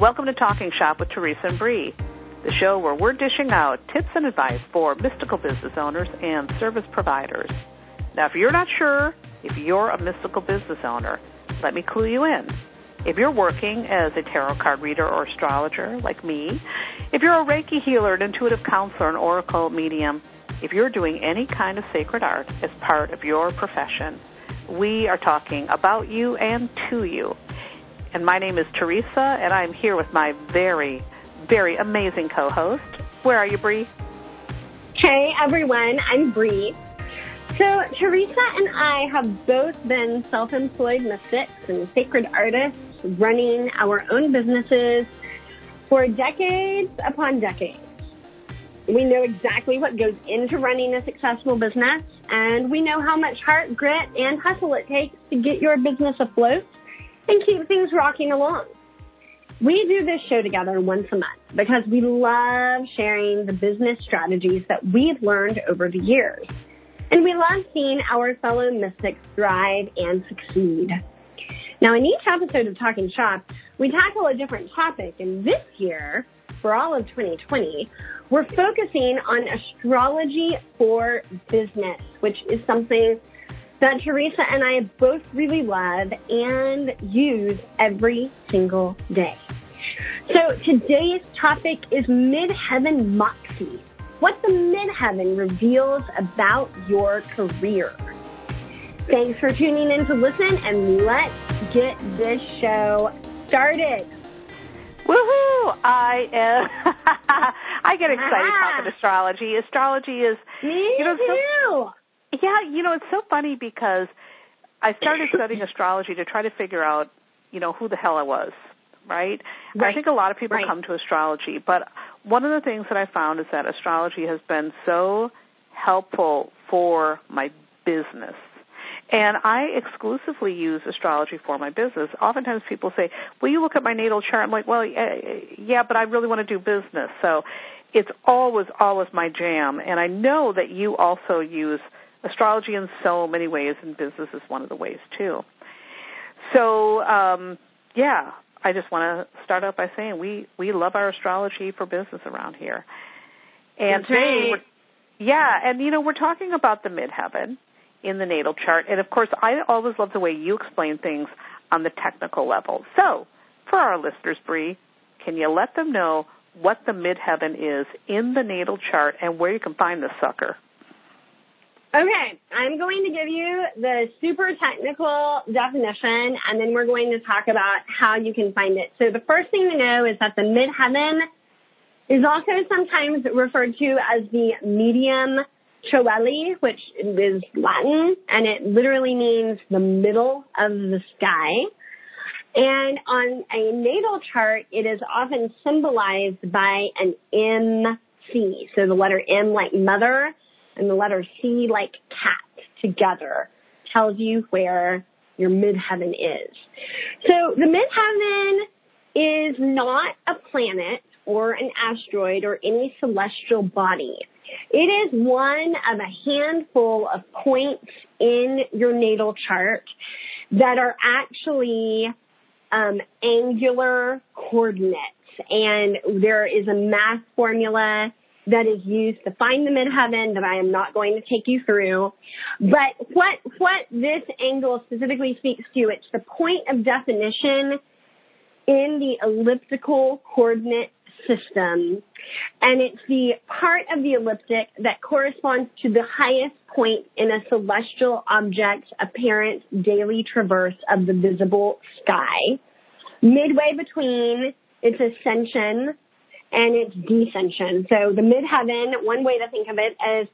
Welcome to Talking Shop with Teresa and Bree, the show where we're dishing out tips and advice for mystical business owners and service providers. Now, if you're not sure if you're a mystical business owner, let me clue you in. If you're working as a tarot card reader or astrologer like me, if you're a Reiki healer, an intuitive counselor, an oracle medium, if you're doing any kind of sacred art as part of your profession, we are talking about you and to you. And my name is Teresa, and I'm here with my very, very amazing co-host. Where are you, Bree? Hey, everyone. I'm Bree. So, Teresa and I have both been self-employed mystics and sacred artists running our own businesses for decades upon decades. We know exactly what goes into running a successful business, and we know how much heart, grit, and hustle it takes to get your business afloat and keep things rocking along. We do this show together once a month because we love sharing the business strategies that we've learned over the years. And we love seeing our fellow mystics thrive and succeed. Now, in each episode of Talking Shop, we tackle a different topic. And this year, for all of 2020, we're focusing on astrology for business, which is something that Teresa and I both really love and use every single day. So today's topic is Midheaven Moxie. What the Midheaven reveals about your career. Thanks for tuning in to listen and let's get this show started. Woohoo! I am I get excited talking ah. astrology. Astrology is Me you know, too. so- yeah, you know, it's so funny because I started studying astrology to try to figure out, you know, who the hell I was, right? I think a lot of people Right. come to astrology, but one of the things that I found is that astrology has been so helpful for my business. And I exclusively use astrology for my business. Oftentimes people say, "Will you look at my natal chart?" I'm like, "Well, eh, yeah, but I really want to do business." So it's always, always my jam. And I know that you also use astrology in so many ways, and business is one of the ways too. So, um, yeah, I just want to start out by saying we we love our astrology for business around here. And today, yeah, and you know, we're talking about the midheaven in the natal chart, and of course, I always love the way you explain things on the technical level. So, for our listeners, Bree, can you let them know what the midheaven is in the natal chart and where you can find the sucker? Okay, I'm going to give you the super technical definition and then we're going to talk about how you can find it. So the first thing to know is that the midheaven is also sometimes referred to as the medium coeli, which is Latin and it literally means the middle of the sky. And on a natal chart, it is often symbolized by an MC. So the letter M like mother and the letter C like cat together tells you where your midheaven is. So the midheaven is not a planet or an asteroid or any celestial body. It is one of a handful of points in your natal chart that are actually um, angular coordinates. And there is a math formula that is used to find the midheaven that I am not going to take you through. But what, what this angle specifically speaks to, it's the point of definition in the elliptical coordinate system. And it's the part of the ecliptic that corresponds to the highest point in a celestial object's apparent daily traverse of the visible sky. Midway between its ascension and its descension. So the midheaven, one way to think of it is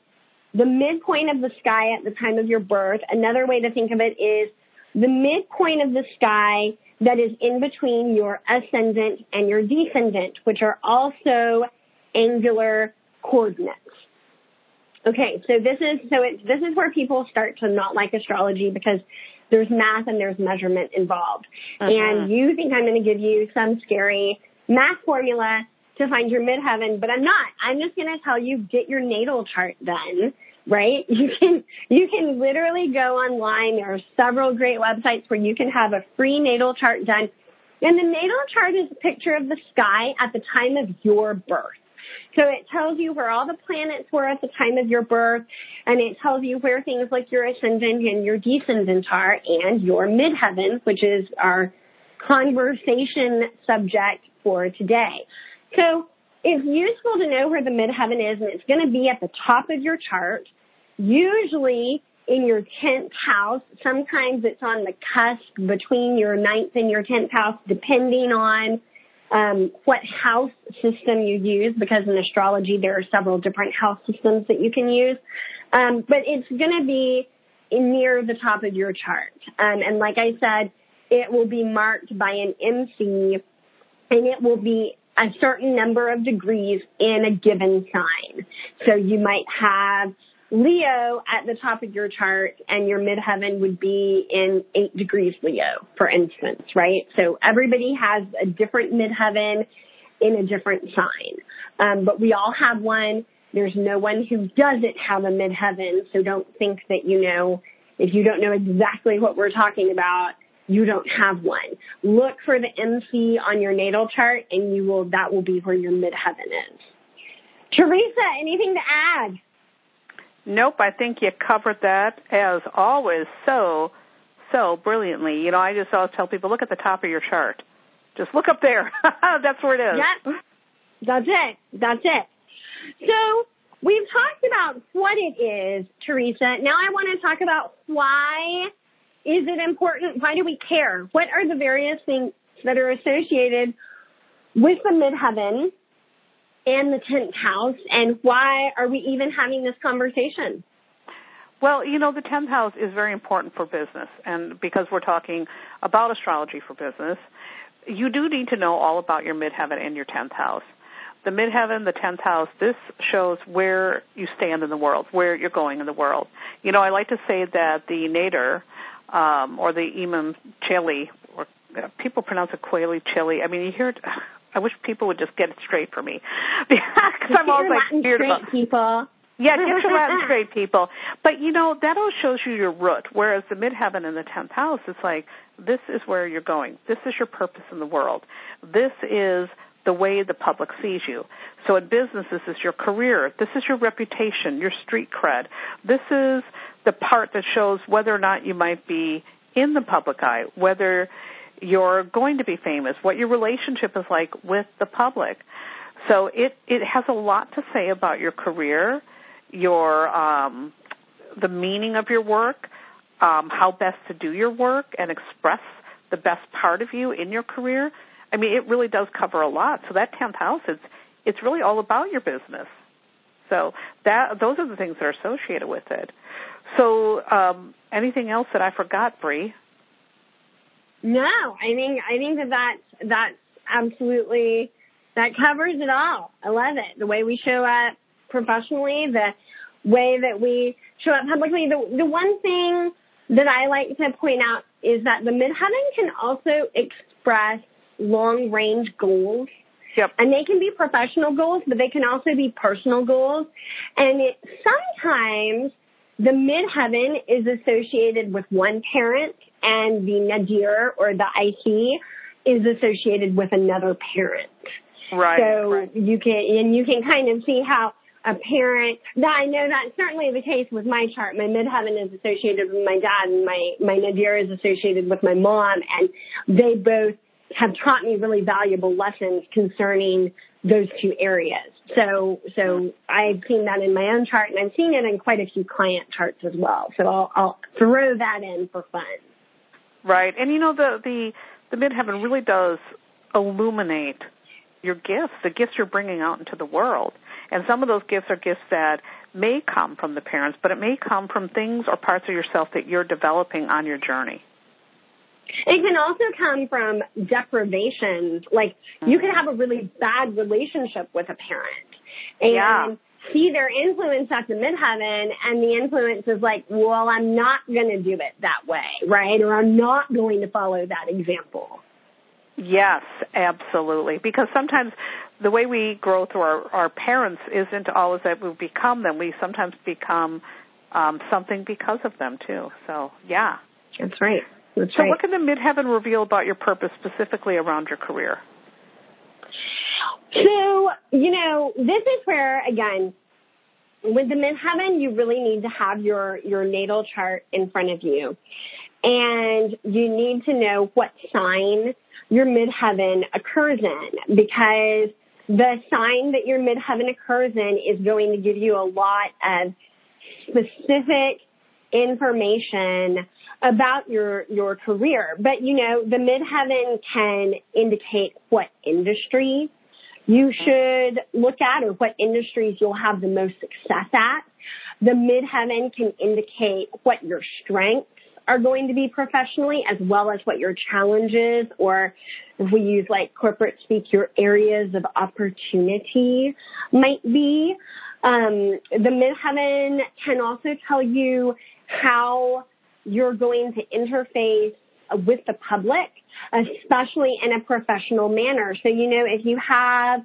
the midpoint of the sky at the time of your birth. Another way to think of it is the midpoint of the sky that is in between your ascendant and your descendant, which are also angular coordinates. Okay, so this is so it, this is where people start to not like astrology because there's math and there's measurement involved. Uh-huh. And you think I'm going to give you some scary math formula to find your midheaven, but I'm not. I'm just going to tell you get your natal chart done, right? You can you can literally go online. There are several great websites where you can have a free natal chart done And the natal chart is a picture of the sky at the time of your birth. So it tells you where all the planets were at the time of your birth, and it tells you where things like your ascendant and your descendant are, and your midheaven, which is our conversation subject for today. So it's useful to know where the midheaven is, and it's going to be at the top of your chart, usually in your 10th house. Sometimes it's on the cusp between your ninth and your 10th house, depending on um, what house system you use, because in astrology there are several different house systems that you can use. Um, but it's going to be near the top of your chart. Um, and like I said, it will be marked by an MC and it will be a certain number of degrees in a given sign. So you might have Leo at the top of your chart and your midheaven would be in eight degrees Leo, for instance, right? So everybody has a different midheaven in a different sign. Um, but we all have one. There's no one who doesn't have a midheaven. So don't think that, you know, if you don't know exactly what we're talking about, you don't have one. Look for the MC on your natal chart and you will, that will be where your midheaven is. Teresa, anything to add? Nope, I think you covered that as always so, so brilliantly. You know, I just always tell people, look at the top of your chart. Just look up there. That's where it is. Yep. That's it. That's it. So we've talked about what it is, Teresa. Now I want to talk about why is it important? Why do we care? What are the various things that are associated with the midheaven and the 10th house, and why are we even having this conversation? Well, you know, the 10th house is very important for business, and because we're talking about astrology for business, you do need to know all about your midheaven and your 10th house. The midheaven, the 10th house, this shows where you stand in the world, where you're going in the world. You know, I like to say that the nadir, um, or the imum coeli, or uh, people pronounce it quaily chili. I mean, you hear it I wish people would just get it straight for me because I'm always like weird about people. Yeah, get your Latin straight, people. But you know that all shows you your root. Whereas the midheaven and the tenth house, it's like this is where you're going. This is your purpose in the world. This is the way the public sees you. So in business, this is your career. This is your reputation, your street cred. This is the part that shows whether or not you might be in the public eye, whether you're going to be famous, what your relationship is like with the public. So it it has a lot to say about your career, your um, the meaning of your work, um, how best to do your work and express the best part of you in your career. I mean, it really does cover a lot. So that tenth house, it's it's really all about your business. So that those are the things that are associated with it. So um, anything else that I forgot, Bree? No, I think I think that that's that's absolutely that covers it all. I love it. The way we show up professionally, the way that we show up publicly. The the one thing that I like to point out is that the midheaven can also express long range goals. Yep. And they can be professional goals, but they can also be personal goals. And it sometimes the midheaven is associated with one parent and the nadir or the IC is associated with another parent. Right. So right. you can, and you can kind of see how a parent, that I know that's certainly the case with my chart. My midheaven is associated with my dad and my, my nadir is associated with my mom and they both have taught me really valuable lessons concerning those two areas. So, so I've seen that in my own chart and I've seen it in quite a few client charts as well. So I'll, I'll throw that in for fun. Right. And you know the the the midheaven really does illuminate your gifts, the gifts you're bringing out into the world. And some of those gifts are gifts that may come from the parents, but it may come from things or parts of yourself that you're developing on your journey. It can also come from deprivation. Like you could have a really bad relationship with a parent. And yeah see their influence at the midheaven and the influence is like, well, I'm not going to do it that way, right? Or I'm not going to follow that example. Yes, absolutely. Because sometimes the way we grow through our, our parents isn't always that we become them. We sometimes become um, something because of them too. So, yeah. That's right. That's so right. what can the midheaven reveal about your purpose specifically around your career? So, you know, this is where, again, with the midheaven, you really need to have your, your natal chart in front of you. And you need to know what sign your midheaven occurs in because the sign that your midheaven occurs in is going to give you a lot of specific information about your your career. But you know, the midheaven can indicate what industry you should look at or what industries you'll have the most success at. The midheaven can indicate what your strengths are going to be professionally as well as what your challenges or if we use like corporate speak, your areas of opportunity might be. Um, the midheaven can also tell you how you're going to interface with the public, especially in a professional manner. So, you know, if you have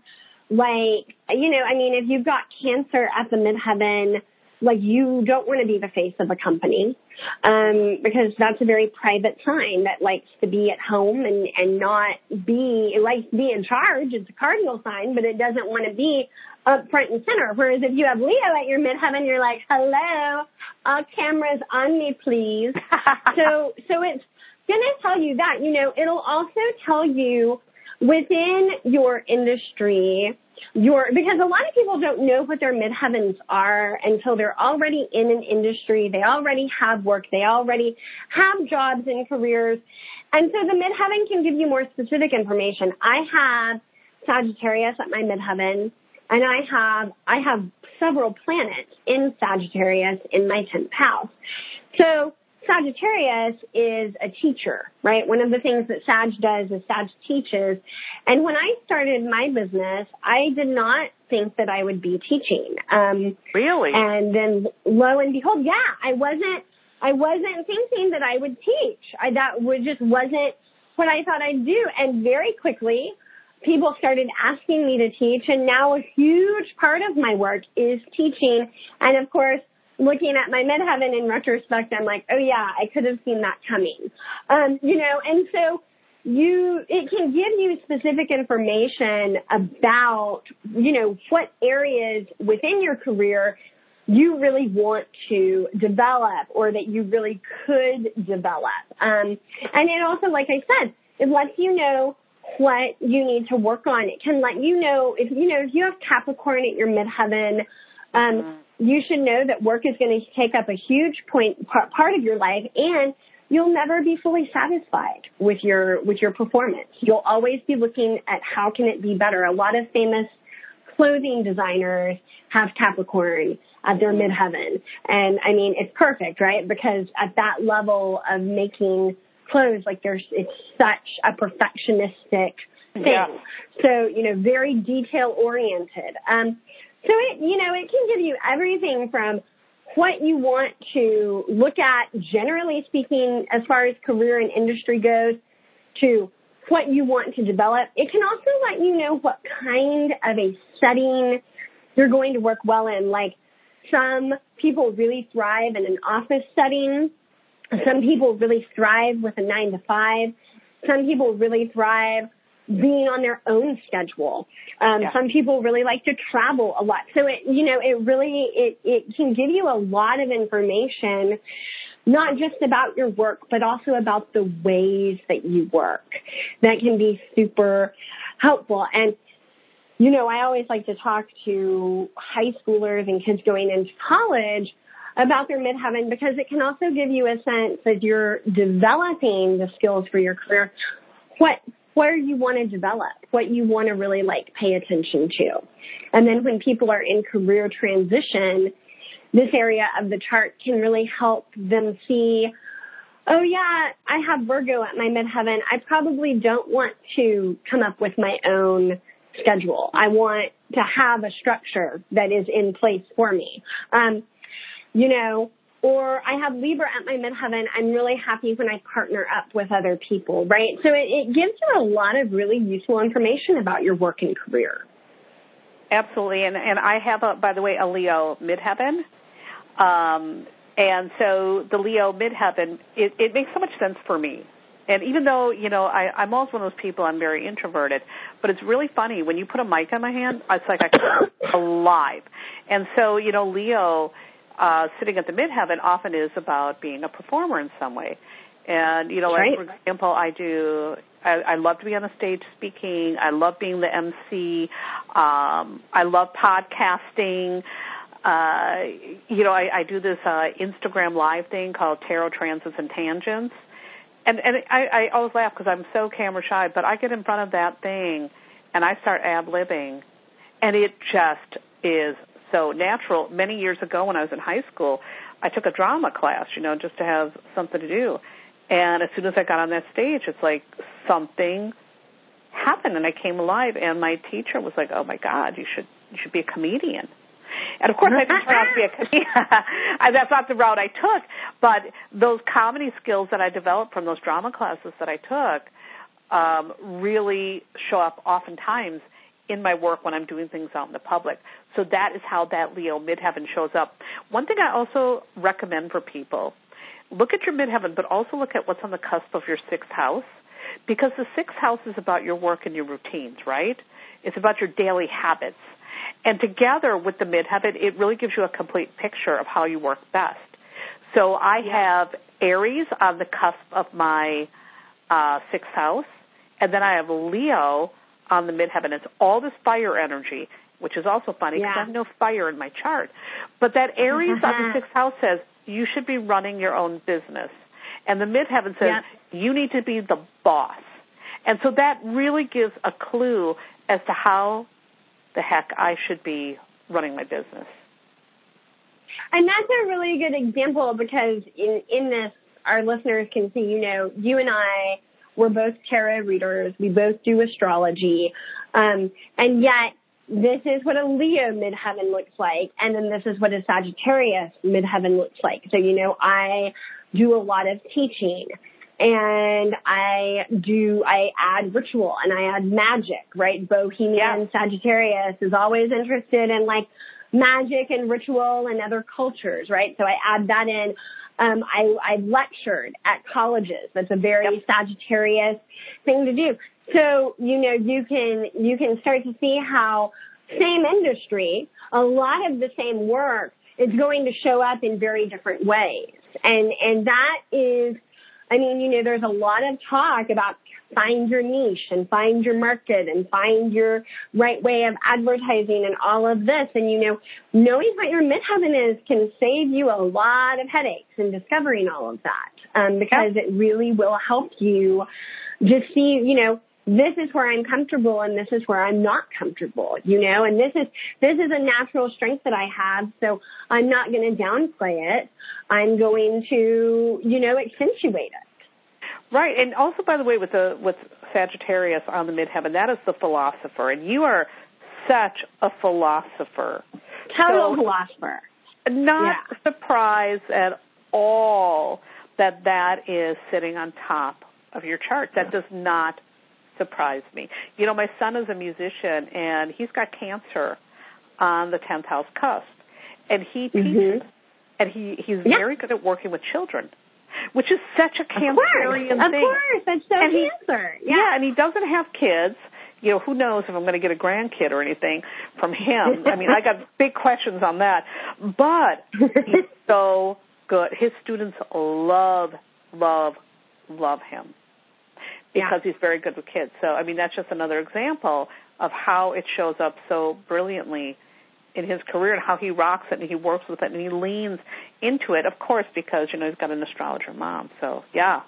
like, you know, I mean, if you've got cancer at the midheaven, like you don't want to be the face of a company um, because that's a very private sign that likes to be at home and and not be it likes to be in charge. It's a cardinal sign, but it doesn't want to be up front and center. Whereas if you have Leo at your midheaven, you're like, hello, all cameras on me, please. so so it's gonna tell you that. You know, it'll also tell you within your industry your because a lot of people don't know what their midheavens are until they're already in an industry, they already have work, they already have jobs and careers. And so the midheaven can give you more specific information. I have Sagittarius at my midheaven and I have I have several planets in Sagittarius in my 10th house. So Sagittarius is a teacher, right? One of the things that Sag does is Sag teaches. And when I started my business, I did not think that I would be teaching. Um, really? And then lo and behold, yeah, I wasn't, I wasn't thinking that I would teach. I, that would just wasn't what I thought I'd do. And very quickly, people started asking me to teach. And now a huge part of my work is teaching. And of course, looking at my midheaven in retrospect, I'm like, oh yeah, I could have seen that coming. Um, you know, and so you, it can give you specific information about, you know, what areas within your career you really want to develop or that you really could develop. Um, and it also, like I said, it lets you know what you need to work on. It can let you know if, you know, if you have Capricorn at your midheaven, um, you should know that work is going to take up a huge point part of your life and you'll never be fully satisfied with your with your performance. You'll always be looking at how can it be better. A lot of famous clothing designers have capricorn at their midheaven. And i mean it's perfect right? Because at that level of making clothes like there's it's such a perfectionistic thing yeah. so you know very detail oriented um so it, you know, it can give you everything from what you want to look at, generally speaking, as far as career and industry goes, to what you want to develop. It can also let you know what kind of a setting you're going to work well in. Like some people really thrive in an office setting. Some people really thrive with a nine to five. Some people really thrive being on their own schedule. Um, Yeah. Some people really like to travel a lot. So it, you know, it really, it, it can give you a lot of information, not just about your work, but also about the ways that you work. That can be super helpful. And, you know, I always like to talk to high schoolers and kids going into college about their midheaven because it can also give you a sense that you're developing the skills for your career. What where you want to develop, what you want to really like pay attention to. And then when people are in career transition, this area of the chart can really help them see, oh yeah, I have Virgo at my midheaven. I probably don't want to come up with my own schedule. I want to have a structure that is in place for me. Um, you know, or I have Libra at my midheaven. I'm really happy when I partner up with other people, right? So it, it gives you a lot of really useful information about your work and career. Absolutely, and and I have a by the way a Leo midheaven. Um, And so the Leo midheaven, it, it makes so much sense for me. And even though, you know, I, I'm always one of those people, I'm very introverted, but it's really funny. When you put a mic on my hand, it's like I am alive. And so, you know, Leo, uh, sitting at the midheaven often is about being a performer in some way. And, you know, right. like, for example, I do, I, I love to be on the stage speaking. I love being the MC. Um, I love podcasting uh, you know, I, I do this uh, Instagram live thing called Tarot Transits and Tangents, and and I, I always laugh because I'm so camera shy, but I get in front of that thing and I start ad libbing, and it just is so natural. Many years ago, when I was in high school, I took a drama class, you know, just to have something to do. And as soon as I got on that stage, it's like something happened, and I came alive. And my teacher was like, "Oh my God, you should you should be a comedian." And of course, I didn't turn out to be a comedian. That's not the route I took. But those comedy skills that I developed from those drama classes that I took um, really show up oftentimes in my work when I'm doing things out in the public. So that is how that Leo midheaven shows up. One thing I also recommend for people look at your midheaven, but also look at what's on the cusp of your sixth house because the sixth house is about your work and your routines, right? It's about your daily habits. And together with the midheaven, it really gives you a complete picture of how you work best. So I have Aries on the cusp of my uh, sixth house, and then I have Leo on the midheaven. It's all this fire energy, which is also funny because Yeah. I have no fire in my chart. But that Aries mm-hmm. on the sixth house says you should be running your own business. And the midheaven says Yeah. you need to be the boss. And so that really gives a clue as to how the heck I should be running my business. And that's a really good example because in, in this, our listeners can see, you know, you and I, we're both tarot readers. We both do astrology. Um, and yet this is what a Leo midheaven looks like. And then this is what a Sagittarius midheaven looks like. So, you know, I do a lot of teaching and I do, I add ritual and I add magic, right? Bohemian Sagittarius is always interested in like magic and ritual and other cultures, right? So I add that in. Um, I, I've lectured at colleges. That's a very Sagittarius thing to do. So, you know, you can, you can start to see how same industry, a lot of the same work is going to show up in very different ways. And, and that is, I mean, you know, there's a lot of talk about find your niche and find your market and find your right way of advertising and all of this. And, you know, knowing what your midheaven is can save you a lot of headaches in discovering all of that. Um, because it really will help you just see, you know, this is where I'm comfortable and this is where I'm not comfortable, you know, and this is, this is a natural strength that I have. So I'm not going to downplay it. I'm going to, you know, accentuate it. Right, and also by the way, with the with Sagittarius on the midheaven, that is the philosopher, and you are such a philosopher. Total So- philosopher. Not Yeah. surprised at all that that is sitting on top of your chart. That does not surprise me. You know, my son is a musician, and he's got cancer on the tenth house cusp, and he teaches, Mhm. and he he's Yeah. very good at working with children, which is such a Of course, Cancerian of thing. course, that's so And he- Yeah. Yeah. and he doesn't have kids. You know, who knows if I'm going to get a grandkid or anything from him. I mean, I got big questions on that. But he's so good. His students love, love, love him because he's very good with kids. So, I mean, that's just another example of how it shows up so brilliantly in his career and how he rocks it and he works with it and he leans into it, of course, because, you know, he's got an astrologer mom. So, yeah.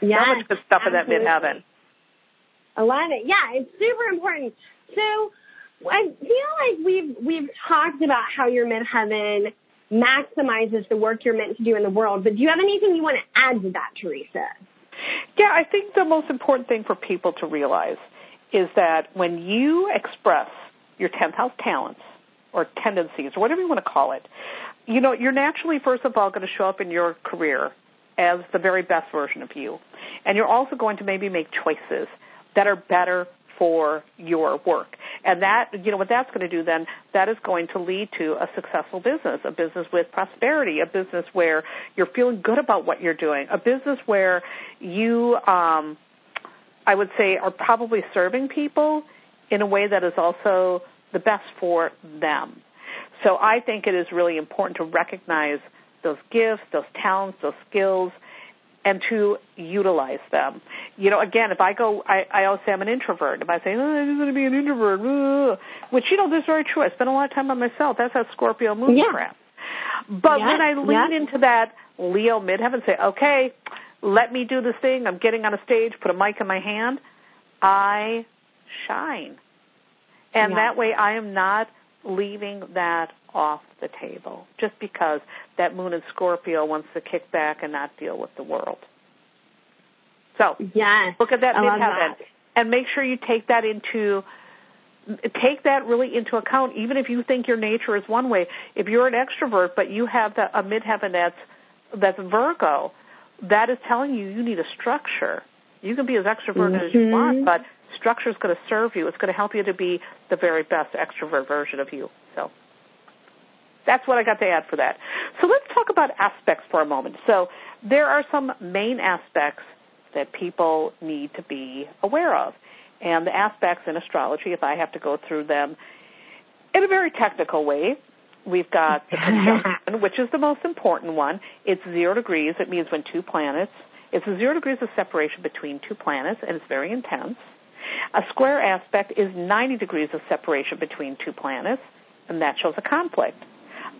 yeah. so much good stuff in that absolutely. midheaven. I love it. Yeah, it's super important. So I feel like we've we've talked about how your midheaven maximizes the work you're meant to do in the world. But do you have anything you want to add to that, Teresa? Yeah, I think the most important thing for people to realize is that when you express your 10th house talents or tendencies or whatever you want to call it, you know, you're naturally, first of all, going to show up in your career as the very best version of you. And you're also going to maybe make choices that are better for your work. And that, you know, what that's going to do then, that is going to lead to a successful business, a business with prosperity, a business where you're feeling good about what you're doing, a business where you, um, I would say, are probably serving people in a way that is also the best for them. So I think it is really important to recognize those gifts, those talents, those skills, and to utilize them. You know, again, if I go, I, I always say I'm an introvert. If I say, oh, I'm going to be an introvert, ugh, which, you know, that's very true. I spend a lot of time by myself. That's that Scorpio moon yeah. crap. But yeah. when I lean yeah. into that Leo midheaven say, okay, let me do this thing. I'm getting on a stage, put a mic in my hand, I shine. And yeah. that way I am not leaving that off the table just because that moon in Scorpio wants to kick back and not deal with the world. So yes, look at that midheaven and make sure you take that into take that really into account even if you think your nature is one way if you're an extrovert but you have the, a midheaven that's that's virgo that is telling you you need a structure you can be as extroverted mm-hmm. as you want but structure is going to serve you. It's going to help you to be the very best extrovert version of you. So that's what I got to add for that. So let's talk about aspects for a moment. So there are some main aspects that people need to be aware of. And the aspects in astrology, if I have to go through them in a very technical way, we've got the conjunction, which is the most important one. It's zero degrees. It means when two planets, it's zero degrees of separation between two planets, and it's very intense. A square aspect is 90 degrees of separation between two planets, and that shows a conflict.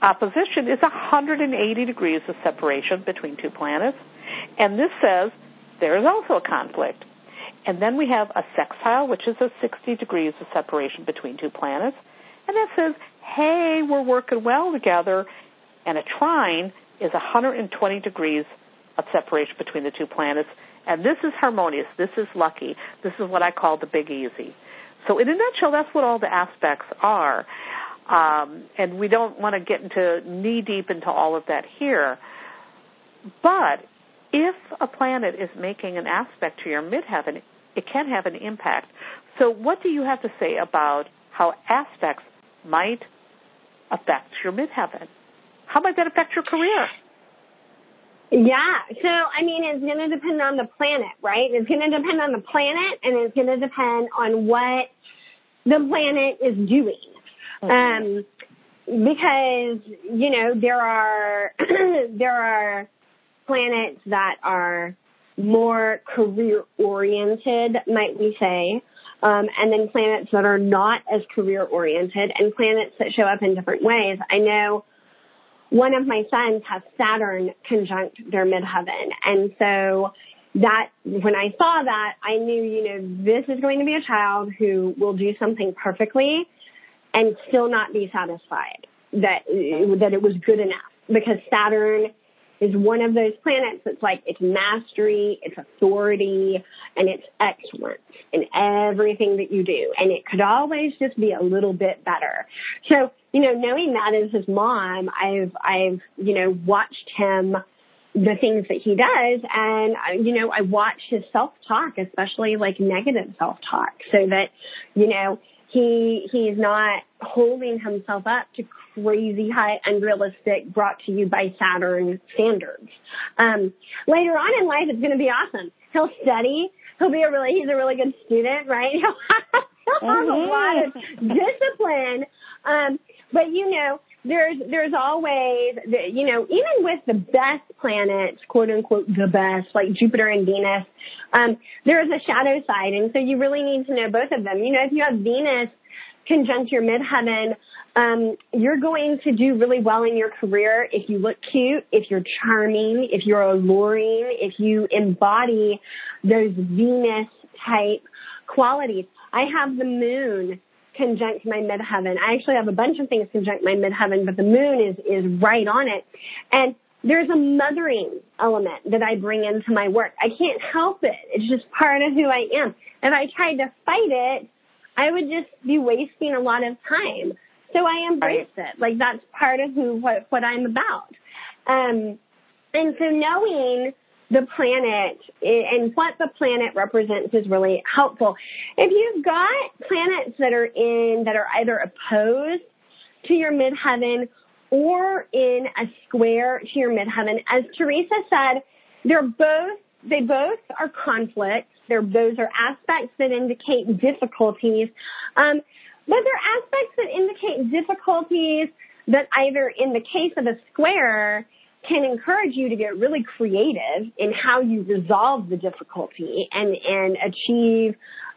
Opposition is 180 degrees of separation between two planets, and this says there is also a conflict. And then we have a sextile, which is a 60 degrees of separation between two planets, and that says, hey, we're working well together. And a trine is 120 degrees of separation between the two planets, and this is harmonious. This is lucky. This is what I call the big easy. So in a nutshell, that's what all the aspects are. Um, and we don't want to get into knee deep into all of that here. But if a planet is making an aspect to your midheaven, it can have an impact. So what do you have to say about how aspects might affect your midheaven? How might that affect your career? Yeah. So, I mean, it's going to depend on the planet, right? It's going to depend on the planet and it's going to depend on what the planet is doing. Um, because, you know, there are, there are planets that are more career oriented, might we say. Um, and then planets that are not as career oriented and planets that show up in different ways. I know one of my sons has Saturn conjunct their midheaven. And so that, when I saw that, I knew, you know, this is going to be a child who will do something perfectly and still not be satisfied that, that it was good enough because Saturn is one of those planets that's like it's mastery, it's authority, and it's excellence in everything that you do. And it could always just be a little bit better. So, you know, knowing that as his mom, I've, I've, you know, watched him the things that he does and you know I watch his self-talk especially like negative self-talk so that you know he he's not holding himself up to crazy high unrealistic brought to you by Saturn standards. Um, later on in life, it's going to be awesome. He'll study. He'll be a really he's a really good student, right? He'll have mm-hmm. a lot of discipline. Um, but you know, there's there's always you know even with the best planets quote unquote the best like Jupiter and Venus um there is a shadow side. And so you really need to know both of them. You know if you have Venus conjunct your midheaven um you're going to do really well in your career if you look cute if you're charming if you're alluring if you embody those Venus type qualities. I have the moon conjunct my midheaven. I actually have a bunch of things conjunct my midheaven, but the moon is, is right on it. And there's a mothering element that I bring into my work. I can't help it. It's just part of who I am. If I tried to fight it, I would just be wasting a lot of time. So I embrace it. Like that's part of who, what, what I'm about. Um, and so knowing the planet and what the planet represents is really helpful. If you've got planets that are in, that are either opposed to your midheaven or in a square to your midheaven, as Teresa said, they're both, they both are conflicts. They're, those are aspects that indicate difficulties. Um, but they're aspects that indicate difficulties that either in the case of a square can encourage you to get really creative in how you resolve the difficulty and, and achieve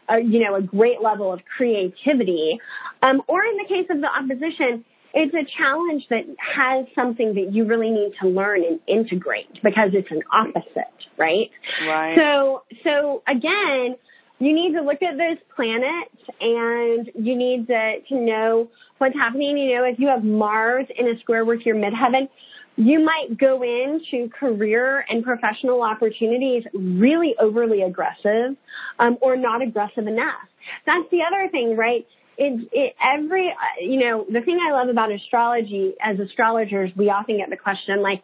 a, you know, a great level of creativity. Um, or in the case of the opposition, it's a challenge that has something that you really need to learn and integrate because it's an opposite, right? Right. So, so again, you need to look at those planets and you need to, to know what's happening. You know, if you have Mars in a square with your midheaven, you might go into career and professional opportunities really overly aggressive um, or not aggressive enough. That's the other thing, right? It, it, every, you know, the thing I love about astrology as astrologers, we often get the question like,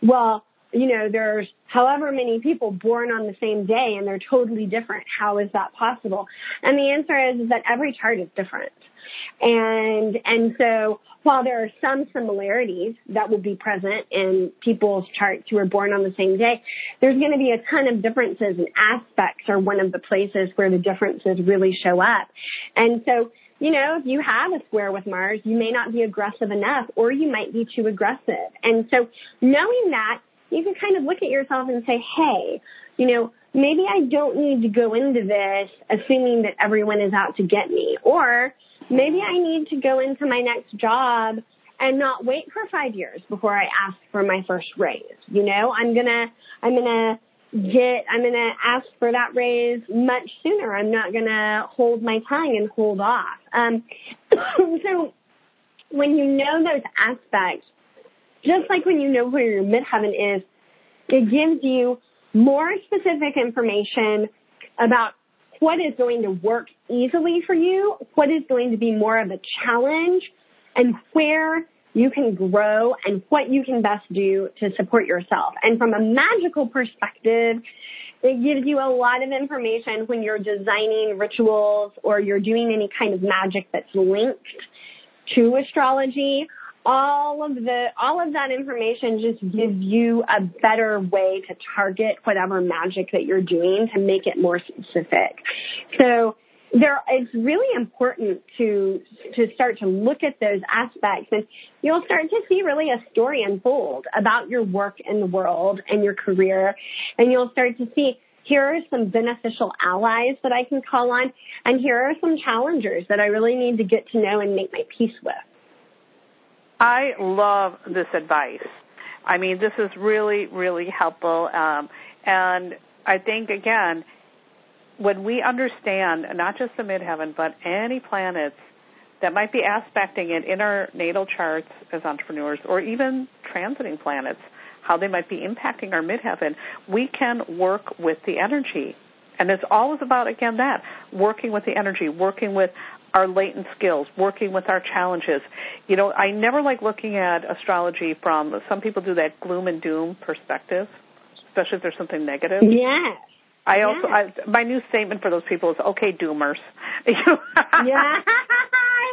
well, you know, there's however many people born on the same day and they're totally different. How is that possible? And the answer is, is that every chart is different. And, and so while there are some similarities that will be present in people's charts who are born on the same day, there's going to be a ton of differences and aspects are one of the places where the differences really show up. And so, you know, if you have a square with Mars, you may not be aggressive enough or you might be too aggressive. And so knowing that, you can kind of look at yourself and say, hey, you know, maybe I don't need to go into this assuming that everyone is out to get me. Or maybe I need to go into my next job and not wait for five years before I ask for my first raise. You know, I'm gonna, I'm gonna get, I'm gonna ask for that raise much sooner. I'm not gonna hold my tongue and hold off. Um, so when you know those aspects, just like when you know where your midheaven is, it gives you more specific information about what is going to work easily for you, what is going to be more of a challenge, and where you can grow and what you can best do to support yourself. And from a magical perspective, it gives you a lot of information when you're designing rituals or you're doing any kind of magic that's linked to astrology all of the all of that information just gives you a better way to target whatever magic that you're doing to make it more specific. So there it's really important to to start to look at those aspects and you'll start to see really a story unfold about your work in the world and your career and you'll start to see here are some beneficial allies that I can call on and here are some challengers that I really need to get to know and make my peace with. I love this advice. I mean, this is really, really helpful. Um, and I think, again, when we understand not just the midheaven, but any planets that might be aspecting it in our natal charts as entrepreneurs, or even transiting planets, how they might be impacting our midheaven, we can work with the energy. And it's always about, again, that working with the energy, working with our latent skills, working with our challenges. You know, I never like looking at astrology from some people do that gloom and doom perspective, especially if there's something negative. Yes. I also yes. I, my new statement for those people is okay doomers. yeah. I,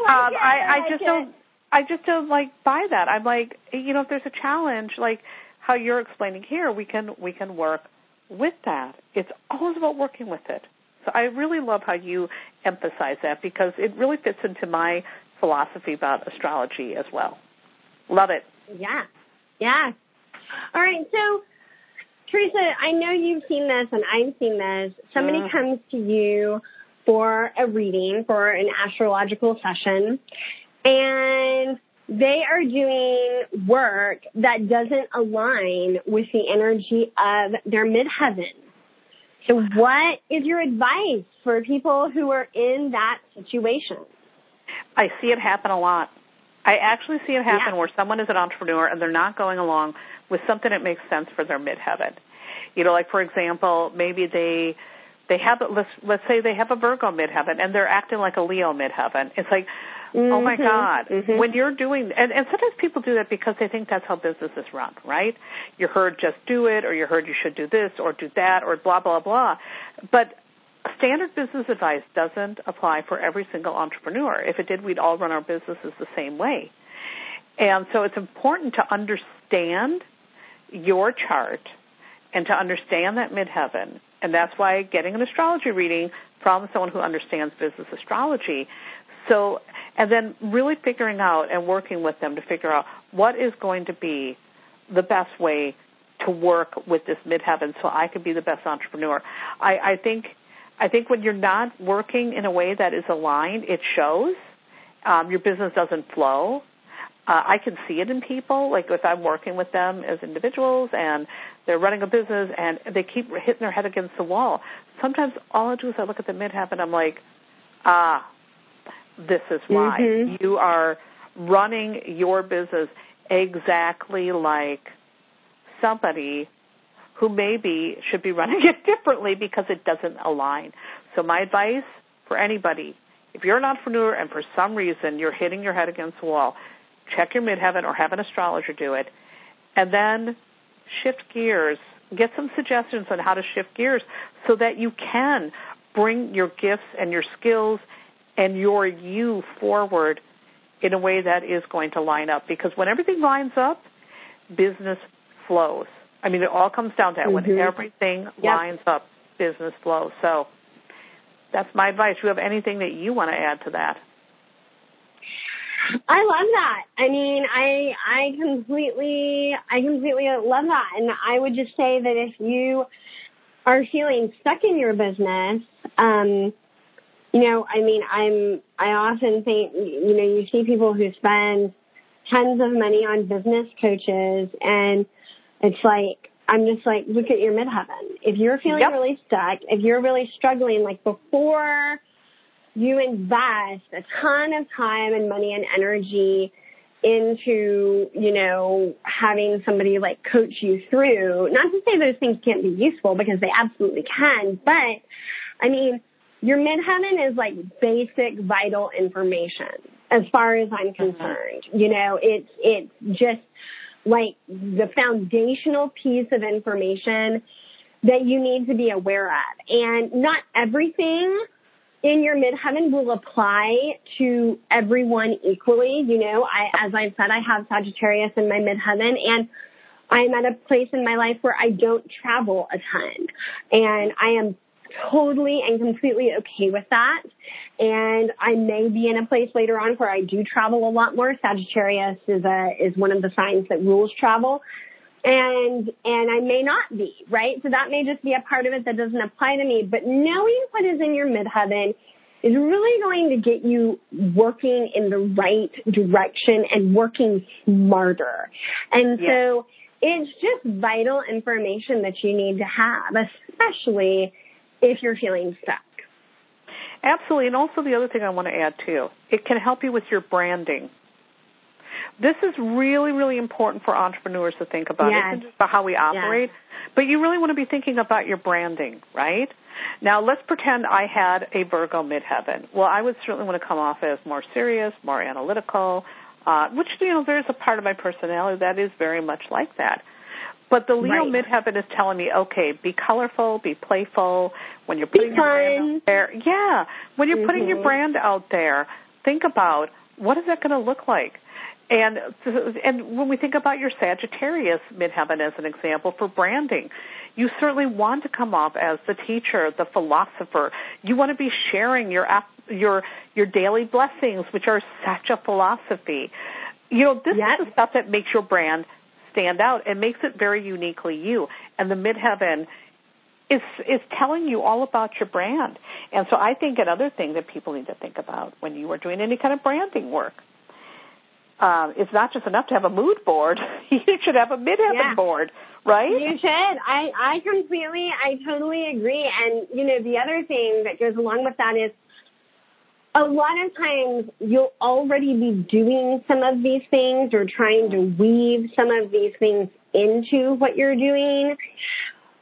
like um, it. I, I, like just it. don't I just don't like buy that. I'm like, you know, if there's a challenge like how you're explaining here, we can we can work with that. It's always about working with it. So I really love how you emphasize that because it really fits into my philosophy about astrology as well. Love it. Yeah. Yeah. All right. So, Teresa, I know you've seen this and I've seen this. Somebody comes to you for a reading, for an astrological session, and they are doing work that doesn't align with the energy of their midheaven. So what is your advice for people who are in that situation? I see it happen a lot. I actually see it happen Yeah. where someone is an entrepreneur and they're not going along with something that makes sense for their midheaven. You know, like for example, maybe they they have let's let's say they have a Virgo midheaven and they're acting like a Leo midheaven. It's like Mm-hmm. Oh my Mm-hmm. God. Mhm. When you're doing, and, and sometimes people do that because they think that's how business is run, right? You heard just do it, or you heard you should do this, or do that, or blah, blah, blah. But standard business advice doesn't apply for every single entrepreneur. If it did, we'd all run our businesses the same way. And so it's important to understand your chart and to understand that midheaven. And that's why getting an astrology reading from someone who understands business astrology. So, and then really figuring out and working with them to figure out what is going to be the best way to work with this midheaven so I can be the best entrepreneur. I, I think, I think when you're not working in a way that is aligned, it shows. Um, your business doesn't flow uh, I can see it in people. Like if I'm working with them as individuals and they're running a business and they keep hitting their head against the wall. Sometimes all I do is I look at the midheaven I'm like, ah, this is why Mhm. you are running your business exactly like somebody who maybe should be running it differently because it doesn't align. So my advice for anybody, if you're an entrepreneur and for some reason you're hitting your head against the wall, check your midheaven or have an astrologer do it, and then shift gears. Get some suggestions on how to shift gears so that you can bring your gifts and your skills and your you forward in a way that is going to line up. Because when everything lines up, business flows. I mean, it all comes down to that. When Mhm. everything Yep. lines up, business flows. So that's my advice. Do you have anything that you want to add to that? I love that. I mean, I I completely I completely love that, and I would just say that if you are feeling stuck in your business, um, you know, I mean, I'm I often think you know you see people who spend tons of money on business coaches, and it's like I'm just like, look at your midheaven. If you're feeling Yep. really stuck, if you're really struggling, like before you invest a ton of time and money and energy into, you know, having somebody like coach you through, not to say those things can't be useful because they absolutely can, but I mean, your midheaven is like basic vital information as far as I'm uh-huh. concerned. You know, it's, it's just like the foundational piece of information that you need to be aware of. And not everything in your midheaven will apply to everyone equally. You know, I, as I've said, I have Sagittarius in my midheaven and I'm at a place in my life where I don't travel a ton and I am totally and completely okay with that. And I may be in a place later on where I do travel a lot more. Sagittarius is a, is one of the signs that rules travel and and I may not be, right? So that may just be a part of it that doesn't apply to me. But knowing what is in your midheaven is really going to get you working in the right direction and working smarter. And Yes. so it's just vital information that you need to have, especially if you're feeling stuck. Absolutely. And also the other thing I want to add too, it can help you with your branding. This is really, really important for entrepreneurs to think about. Yes. just about how we operate, but you really want to be thinking about your branding, right? Now let's pretend I had a Virgo midheaven. Well, I would certainly want to come off as more serious, more analytical, uh, which, you know, there's a part of my personality that is very much like that. But the Leo Right. midheaven is telling me, okay, be colorful, be playful. When you're putting your brand out there, yeah, when you're putting your Mhm. brand out there, think about what is that going to look like. And and when we think about your Sagittarius midheaven as an example for branding, you certainly want to come off as the teacher, the philosopher. You want to be sharing your your your daily blessings, which are such a philosophy. You know, this is the stuff that makes your brand stand out and makes it very uniquely you. And the midheaven is is telling you all about your brand. And so I think another thing that people need to think about when you are doing any kind of branding work. Um, it's not just enough to have a mood board. you should have a midheaven Yeah. board, right? You should. I, I completely, I totally agree. And, you know, the other thing that goes along with that is a lot of times you'll already be doing some of these things or trying to weave some of these things into what you're doing,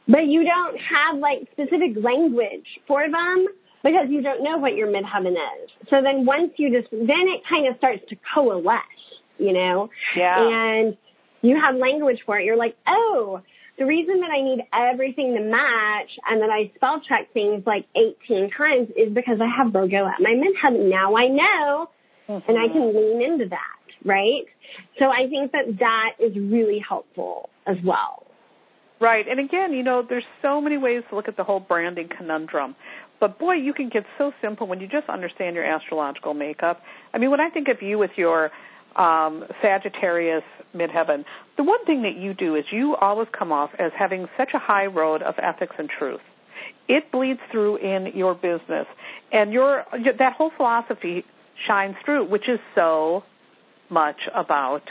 but you don't have like specific language for them because you don't know what your midheaven is. So then once you just, then it kind of starts to coalesce, you know? Yeah. And you have language for it. You're like, oh, the reason that I need everything to match and that I spell check things like 18 times is because I have Virgo at my midheaven. Now I know mm-hmm. and I can lean into that, right? So I think that that is really helpful as well. Right. And again, you know, there's so many ways to look at the whole branding conundrum. But boy, you can get so simple when you just understand your astrological makeup. I mean, when I think of you with your um, Sagittarius midheaven, the one thing that you do is you always come off as having such a high road of ethics and truth. It bleeds through in your business, and your that whole philosophy shines through, which is so much about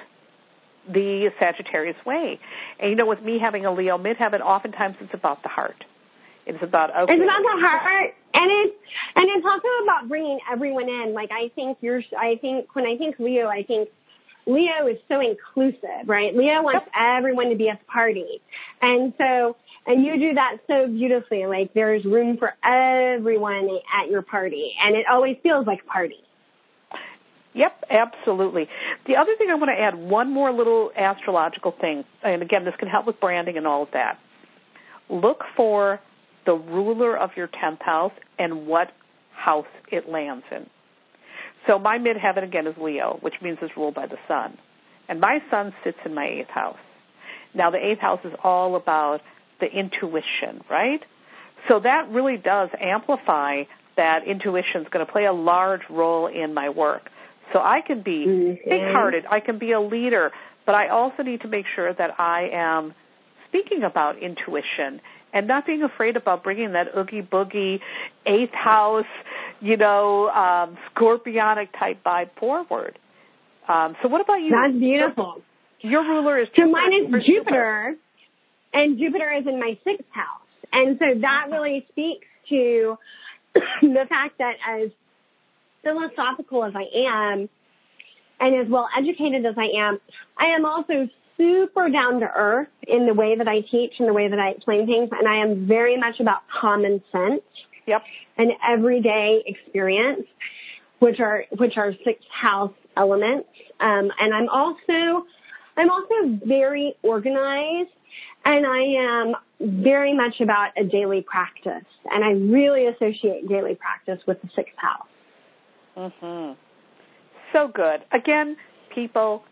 the Sagittarius way. And you know, with me having a Leo midheaven, oftentimes it's about the heart. It's about okay. It's about the heart, and it's and it's also about bringing everyone in. Like I think you're. I think when I think Leo, I think Leo is so inclusive, right? Leo wants everyone to be at the party, and so and you do that so beautifully. Like there's room for everyone at your party, and it always feels like a party. Yep, absolutely. The other thing I want to add, one more little astrological thing, and again, this can help with branding and all of that. Look for the ruler of your 10th house and what house it lands in. So my midheaven again is Leo, which means it's ruled by the sun. And my sun sits in my eighth house. Now the eighth house is all about the intuition, right? So that really does amplify that intuition is going to play a large role in my work. So I can be mm-hmm. big-hearted, I can be a leader, but I also need to make sure that I am speaking about intuition and not being afraid about bringing that oogie boogie eighth house, you know, um, scorpionic type vibe forward. Um, so what about you? That's beautiful. Your, ruler is Jupiter. So mine is Jupiter, and Jupiter is in my sixth house, and so that really speaks to the fact that as philosophical as I am, and as well educated as I am, I am also super down to earth in the way that I teach and the way that I explain things, and I am very much about common sense. Yep. And everyday experience, which are which are six house elements. Um, and I'm also I'm also very organized, and I am very much about a daily practice, and I really associate daily practice with the sixth house. Mm-hmm. So good. Again, people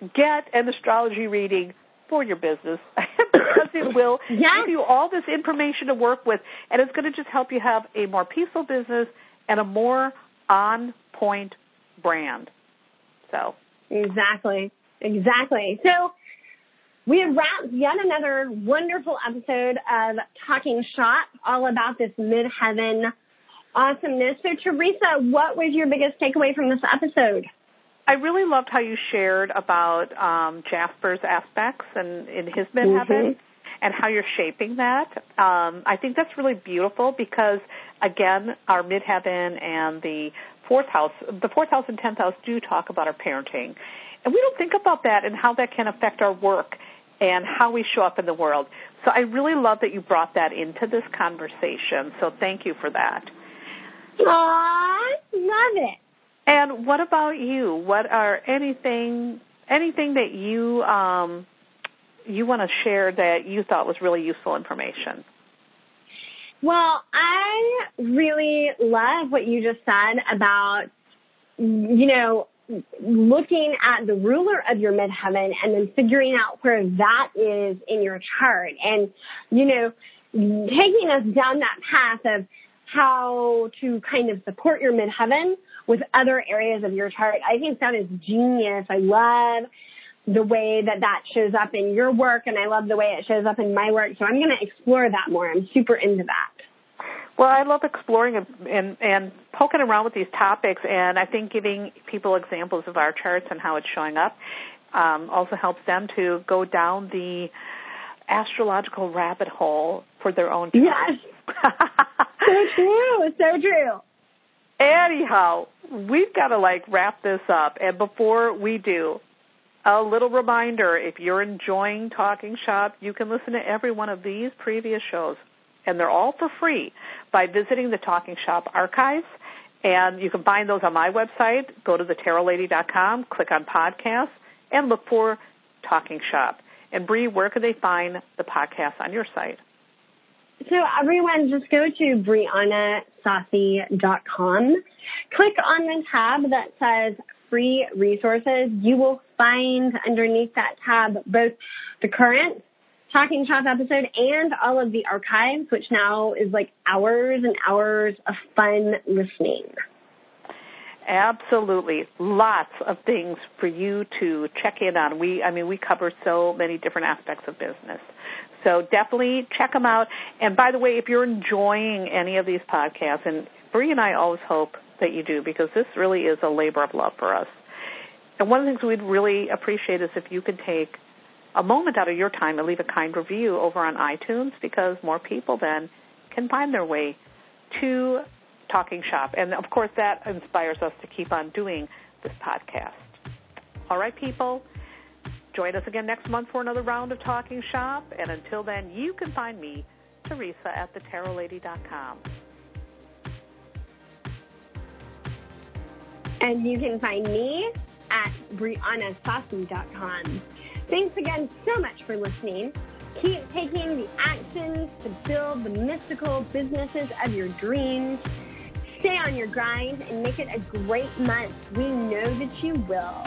get an astrology reading for your business because it will yes. give you all this information to work with and it's going to just help you have a more peaceful business and a more on point brand. So Exactly. Exactly. So we have wrapped yet another wonderful episode of Talking Shop all about this midheaven awesomeness. So Theresa, what was your biggest takeaway from this episode? I really loved how you shared about um, Jasper's aspects and in his midheaven mm-hmm. and how you're shaping that. Um, I think that's really beautiful because, again, our midheaven and the fourth house, the fourth house and tenth house do talk about our parenting. And we don't think about that and how that can affect our work and how we show up in the world. So I really love that you brought that into this conversation. So thank you for that. Aww, love it. And what about you? What are anything anything that you um, you want to share that you thought was really useful information? Well, I really love what you just said about you know looking at the ruler of your midheaven and then figuring out where that is in your chart and you know taking us down that path of how to kind of support your midheaven with other areas of your chart. I think that is genius. I love the way that that shows up in your work and I love the way it shows up in my work. So I'm going to explore that more. I'm super into that. Well, I love exploring and, and, poking around with these topics, and I think giving people examples of our charts and how it's showing up um, also helps them to go down the astrological rabbit hole for their own. Charts. Yes, so true, so true. Anyhow, we've got to like wrap this up. And before we do, a little reminder if you're enjoying Talking Shop, you can listen to every one of these previous shows and they're all for free by visiting the Talking Shop archives. And you can find those on my website. Go to thetarotlady.com, click on podcasts, and look for Talking Shop. And Bree, where can they find the podcast on your site? So everyone just go to BrianaSaucy.com. Click on the tab that says free resources. You will find underneath that tab both the current Talking Shop episode and all of the archives, which now is like hours and hours of fun listening. Absolutely. Lots of things for you to check in on. We, I mean, we cover so many different aspects of business. So definitely check them out. And by the way, if you're enjoying any of these podcasts, and Bree and I always hope that you do because this really is a labor of love for us. And one of the things we'd really appreciate is if you could take a moment out of your time and leave a kind review over on iTunes because more people then can find their way to Talking Shop. And of course, that inspires us to keep on doing this podcast. All right, people, join us again next month for another round of Talking Shop. And until then, you can find me, Theresa, at thetarotlady.com. And you can find me at BrianaSaucy.com. Thanks again so much for listening. Keep taking the actions to build the mystical businesses of your dreams. Stay on your grind and make it a great month. We know that you will.